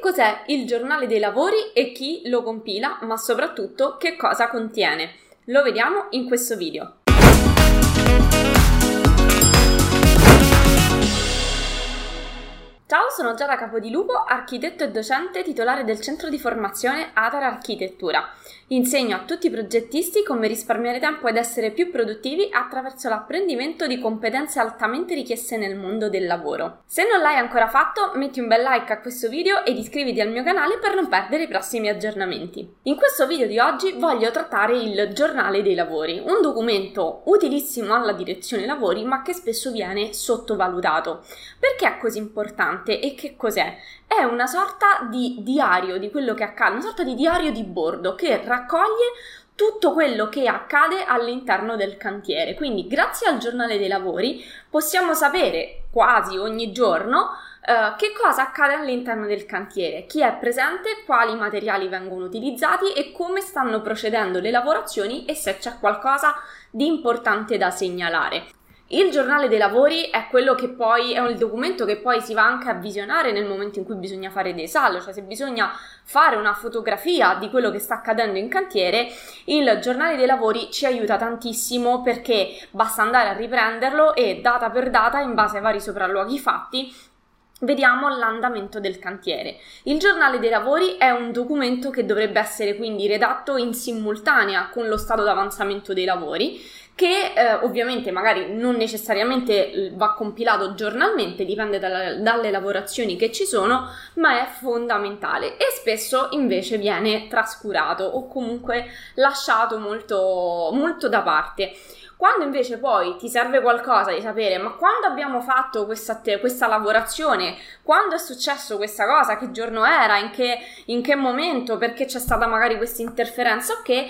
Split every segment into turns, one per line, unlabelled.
cos'è il giornale dei lavori e chi lo compila, ma soprattutto che cosa contiene? Lo vediamo in questo video. Ciao, sono Giada Capodilupo, architetto e docente titolare del centro di formazione Atar Architettura. Insegno a tutti i progettisti come risparmiare tempo ed essere più produttivi attraverso l'apprendimento di competenze altamente richieste nel mondo del lavoro. Se non l'hai ancora fatto, metti un bel like a questo video ed iscriviti al mio canale per non perdere i prossimi aggiornamenti. In questo video di oggi voglio trattare il giornale dei lavori, un documento utilissimo alla direzione lavori ma che spesso viene sottovalutato. Perché è così importante e che cos'è? È una sorta di diario di quello che accade, una sorta di diario di bordo che raccoglie tutto quello che accade all'interno del cantiere. Quindi, grazie al giornale dei lavori, possiamo sapere quasi ogni giorno Uh, che cosa accade all'interno del cantiere, chi è presente, quali materiali vengono utilizzati e come stanno procedendo le lavorazioni e se c'è qualcosa di importante da segnalare. Il giornale dei lavori è quello che poi è un documento che poi si va anche a visionare nel momento in cui bisogna fare dei saldi, cioè se bisogna fare una fotografia di quello che sta accadendo in cantiere, il giornale dei lavori ci aiuta tantissimo perché basta andare a riprenderlo e data per data, in base ai vari sopralluoghi fatti, Vediamo l'andamento del cantiere. Il giornale dei lavori è un documento che dovrebbe essere quindi redatto in simultanea con lo stato d'avanzamento dei lavori che eh, ovviamente magari non necessariamente va compilato giornalmente, dipende dalla, dalle lavorazioni che ci sono, ma è fondamentale e spesso invece viene trascurato o comunque lasciato molto, molto da parte. Quando invece poi ti serve qualcosa di sapere, ma quando abbiamo fatto questa, questa lavorazione, quando è successo questa cosa, che giorno era, in che, in che momento, perché c'è stata magari questa interferenza, ok,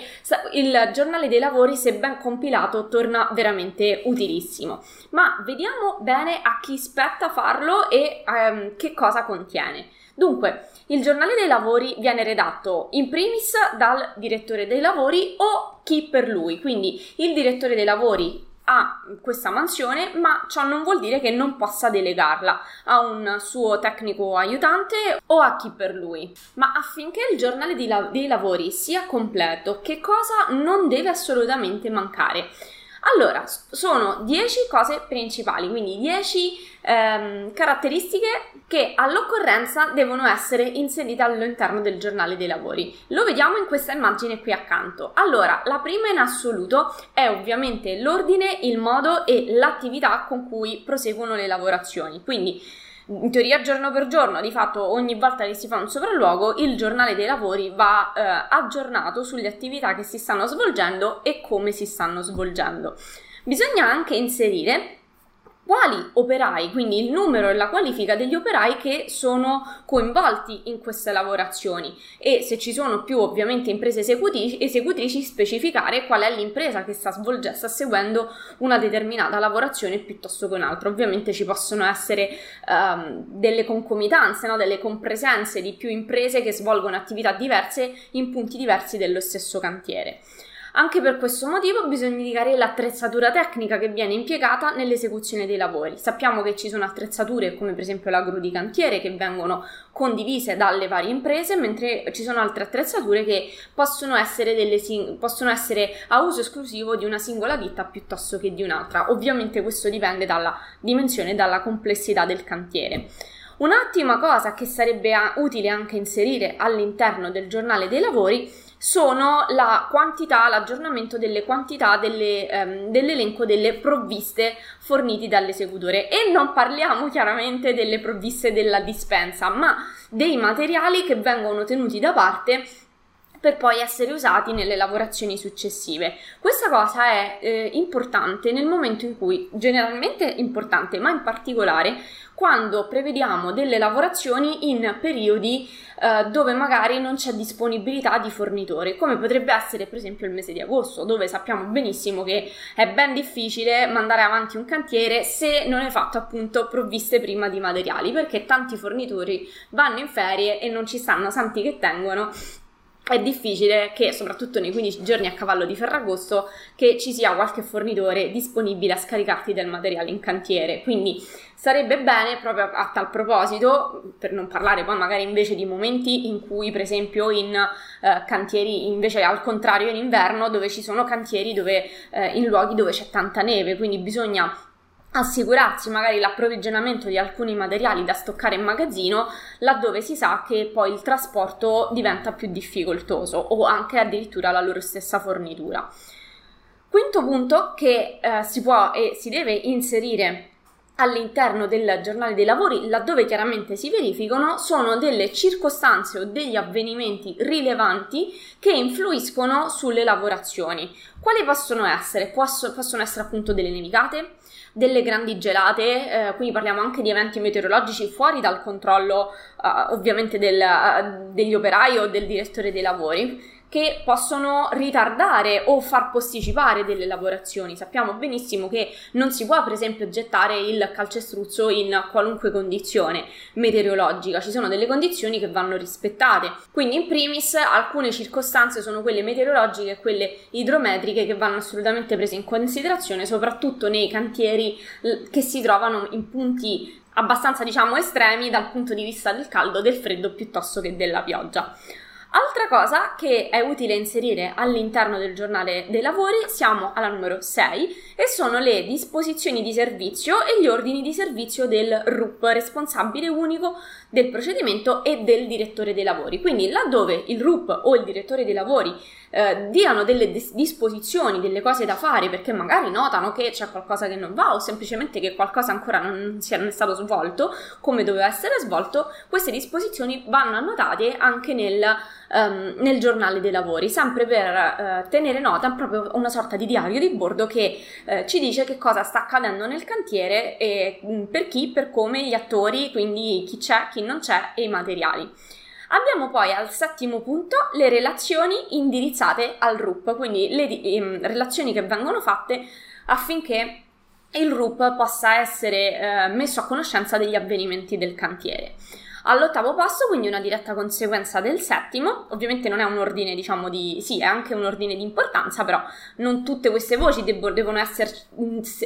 il giornale dei lavori, se ben compilato, torna veramente utilissimo. Ma vediamo bene a chi spetta farlo e ehm, che cosa contiene. Dunque, il giornale dei lavori viene redatto in primis dal direttore dei lavori o chi per lui, quindi il direttore dei lavori ha questa mansione, ma ciò non vuol dire che non possa delegarla a un suo tecnico aiutante o a chi per lui. Ma affinché il giornale dei, lavori sia completo, che cosa non deve assolutamente mancare? Allora, sono 10 cose principali, quindi 10 ehm, caratteristiche che all'occorrenza devono essere inserite all'interno del giornale dei lavori. Lo vediamo in questa immagine qui accanto. Allora, la prima in assoluto è ovviamente l'ordine, il modo e l'attività con cui proseguono le lavorazioni. Quindi in teoria giorno per giorno, di fatto ogni volta che si fa un sopralluogo il giornale dei lavori va eh, aggiornato sulle attività che si stanno svolgendo e come si stanno svolgendo. Bisogna anche inserire quali operai, quindi il numero e la qualifica degli operai che sono coinvolti in queste lavorazioni e se ci sono più ovviamente imprese esecutrici, esecutrici specificare qual è l'impresa che sta svolgendo, sta seguendo una determinata lavorazione piuttosto che un'altra. Ovviamente ci possono essere um, delle concomitanze, no? delle compresenze di più imprese che svolgono attività diverse in punti diversi dello stesso cantiere. Anche per questo motivo bisogna indicare l'attrezzatura tecnica che viene impiegata nell'esecuzione dei lavori. Sappiamo che ci sono attrezzature come per esempio la gru di cantiere che vengono condivise dalle varie imprese, mentre ci sono altre attrezzature che possono essere, sing- possono essere a uso esclusivo di una singola ditta piuttosto che di un'altra. Ovviamente questo dipende dalla dimensione e dalla complessità del cantiere. Un'ottima cosa che sarebbe utile anche inserire all'interno del giornale dei lavori sono la quantità, l'aggiornamento delle quantità delle, um, dell'elenco delle provviste forniti dall'esecutore. E non parliamo chiaramente delle provviste della dispensa, ma dei materiali che vengono tenuti da parte per poi essere usati nelle lavorazioni successive. Questa cosa è eh, importante nel momento in cui, generalmente importante, ma in particolare quando prevediamo delle lavorazioni in periodi eh, dove magari non c'è disponibilità di fornitori, come potrebbe essere per esempio il mese di agosto, dove sappiamo benissimo che è ben difficile mandare avanti un cantiere se non è fatto appunto provviste prima di materiali, perché tanti fornitori vanno in ferie e non ci stanno santi che tengono è difficile che, soprattutto nei 15 giorni a cavallo di Ferragosto, che ci sia qualche fornitore disponibile a scaricarti del materiale in cantiere. Quindi sarebbe bene, proprio a tal proposito, per non parlare poi magari invece di momenti in cui, per esempio, in eh, cantieri, invece al contrario in inverno, dove ci sono cantieri dove, eh, in luoghi dove c'è tanta neve, quindi bisogna assicurarsi magari l'approvvigionamento di alcuni materiali da stoccare in magazzino laddove si sa che poi il trasporto diventa più difficoltoso o anche addirittura la loro stessa fornitura. Quinto punto che eh, si può e si deve inserire all'interno del giornale dei lavori, laddove chiaramente si verificano, sono delle circostanze o degli avvenimenti rilevanti che influiscono sulle lavorazioni. Quali possono essere? Posso, possono essere appunto delle nevicate, delle grandi gelate, eh, quindi parliamo anche di eventi meteorologici fuori dal controllo eh, ovviamente del, uh, degli operai o del direttore dei lavori che possono ritardare o far posticipare delle lavorazioni. Sappiamo benissimo che non si può, per esempio, gettare il calcestruzzo in qualunque condizione meteorologica, ci sono delle condizioni che vanno rispettate. Quindi, in primis, alcune circostanze sono quelle meteorologiche e quelle idrometriche che vanno assolutamente prese in considerazione, soprattutto nei cantieri che si trovano in punti abbastanza, diciamo, estremi dal punto di vista del caldo, del freddo piuttosto che della pioggia. Altra cosa che è utile inserire all'interno del giornale dei lavori, siamo alla numero 6 e sono le disposizioni di servizio e gli ordini di servizio del RUP, responsabile unico del procedimento e del direttore dei lavori. Quindi laddove il RUP o il direttore dei lavori eh, diano delle dis- disposizioni, delle cose da fare perché magari notano che c'è qualcosa che non va o semplicemente che qualcosa ancora non, sia, stato svolto come doveva essere svolto, queste disposizioni vanno annotate anche nel, um, nel giornale dei lavori, sempre per uh, tenere nota, proprio una sorta di diario di bordo che uh, ci dice che cosa sta accadendo nel cantiere e um, per chi, per come, gli attori, quindi chi c'è, chi non c'è e i materiali. Abbiamo poi al settimo punto le relazioni indirizzate al RUP, quindi le ehm, relazioni che vengono fatte affinché il RUP possa essere eh, messo a conoscenza degli avvenimenti del cantiere. All'ottavo posto, quindi una diretta conseguenza del settimo, ovviamente non è un ordine, diciamo, di... sì, è anche un ordine di importanza, però non tutte queste voci deb- devono esserci,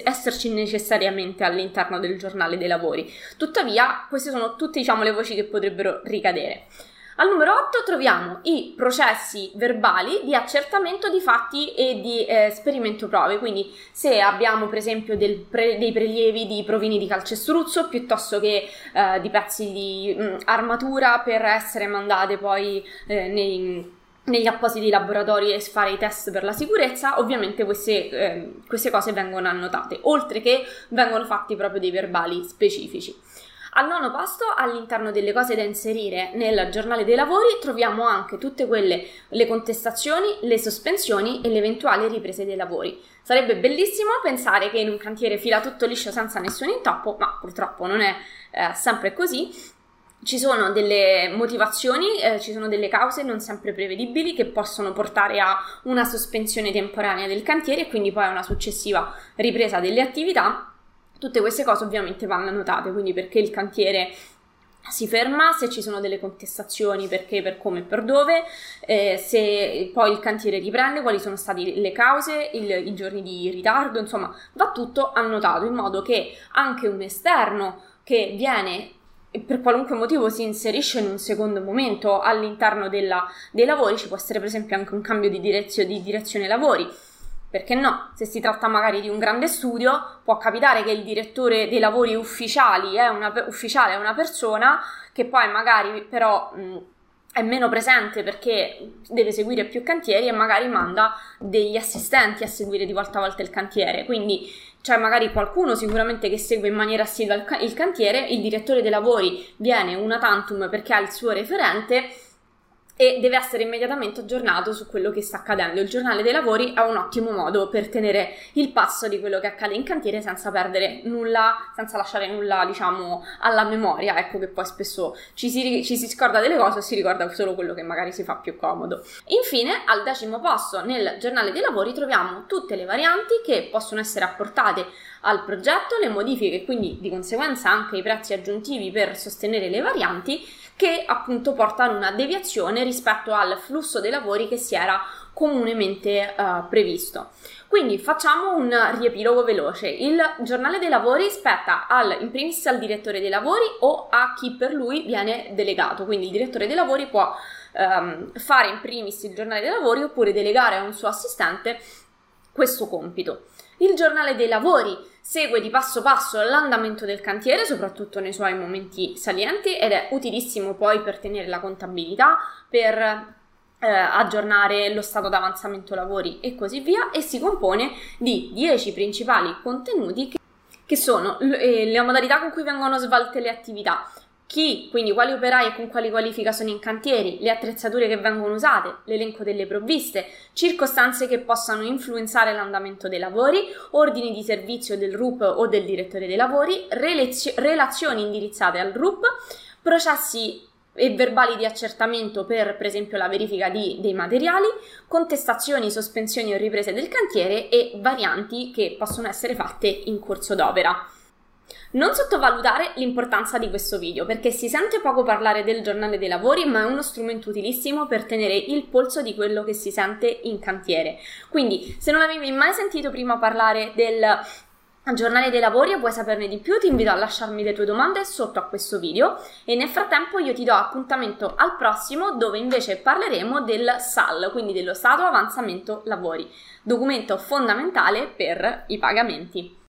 esserci necessariamente all'interno del giornale dei lavori. Tuttavia, queste sono tutte, diciamo, le voci che potrebbero ricadere. Al numero 8 troviamo i processi verbali di accertamento di fatti e di eh, sperimento prove, quindi se abbiamo per esempio pre- dei prelievi di provini di calcestruzzo piuttosto che eh, di pezzi di mh, mm, armatura per essere mandate poi eh, nei negli appositi laboratori e fare i test per la sicurezza, ovviamente queste, eh, queste cose vengono annotate, oltre che vengono fatti proprio dei verbali specifici. Al nono posto, all'interno delle cose da inserire nel giornale dei lavori, troviamo anche tutte quelle, le contestazioni, le sospensioni e le eventuali riprese dei lavori. Sarebbe bellissimo pensare che in un cantiere fila tutto liscio senza nessun intoppo, ma purtroppo non è eh, sempre così. Ci sono delle motivazioni, eh, ci sono delle cause non sempre prevedibili che possono portare a una sospensione temporanea del cantiere e quindi poi a una successiva ripresa delle attività Tutte queste cose ovviamente vanno annotate, quindi perché il cantiere si ferma, se ci sono delle contestazioni, perché, per come e per dove, eh, se poi il cantiere riprende, quali sono state le cause, il, i giorni di ritardo, insomma, va tutto annotato in modo che anche un esterno che viene per qualunque motivo si inserisce in un secondo momento all'interno della, dei lavori, ci può essere per esempio anche un cambio di, direzio, di direzione lavori, perché no? Se si tratta magari di un grande studio, può capitare che il direttore dei lavori ufficiali è una, ufficiale è una persona che poi magari però mh, è meno presente perché deve seguire più cantieri e magari manda degli assistenti a seguire di volta a volta il cantiere. Quindi c'è magari qualcuno sicuramente che segue in maniera assidua il cantiere, il direttore dei lavori viene una tantum perché ha il suo referente e deve essere immediatamente aggiornato su quello che sta accadendo. Il giornale dei lavori è un ottimo modo per tenere il passo di quello che accade in cantiere senza perdere nulla, senza lasciare nulla, diciamo, alla memoria. Ecco che poi spesso ci si, ci si scorda delle cose e si ricorda solo quello che magari si fa più comodo. Infine, al decimo posto nel giornale dei lavori troviamo tutte le varianti che possono essere apportate al progetto, le modifiche e quindi di conseguenza anche i prezzi aggiuntivi per sostenere le varianti che appunto portano una deviazione rispetto al flusso dei lavori che si era comunemente uh, previsto. Quindi facciamo un riepilogo veloce. Il giornale dei lavori spetta al, in primis al direttore dei lavori o a chi per lui viene delegato. Quindi il direttore dei lavori può um, fare in primis il giornale dei lavori oppure delegare a un suo assistente questo compito. Il giornale dei lavori segue di passo passo l'andamento del cantiere, soprattutto nei suoi momenti salienti, ed è utilissimo poi per tenere la contabilità, per eh, aggiornare lo stato d'avanzamento lavori e così via e si compone di 10 principali contenuti che, che sono eh, le modalità con cui vengono svolte le attività, chi, quindi quali operai e con quali qualifica sono in cantieri, le attrezzature che vengono usate, l'elenco delle provviste, circostanze che possano influenzare l'andamento dei lavori, ordini di servizio del RUP o del direttore dei lavori, relazio- relazioni indirizzate al RUP, processi e verbali di accertamento per, per esempio, la verifica di, dei materiali, contestazioni, sospensioni o riprese del cantiere e varianti che possono essere fatte in corso d'opera. Non sottovalutare l'importanza di questo video perché si sente poco parlare del giornale dei lavori ma è uno strumento utilissimo per tenere il polso di quello che si sente in cantiere. Quindi se non avevi mai sentito prima parlare del giornale dei lavori e vuoi saperne di più ti invito a lasciarmi le tue domande sotto a questo video e nel frattempo io ti do appuntamento al prossimo dove invece parleremo del SAL, quindi dello stato avanzamento lavori, documento fondamentale per i pagamenti.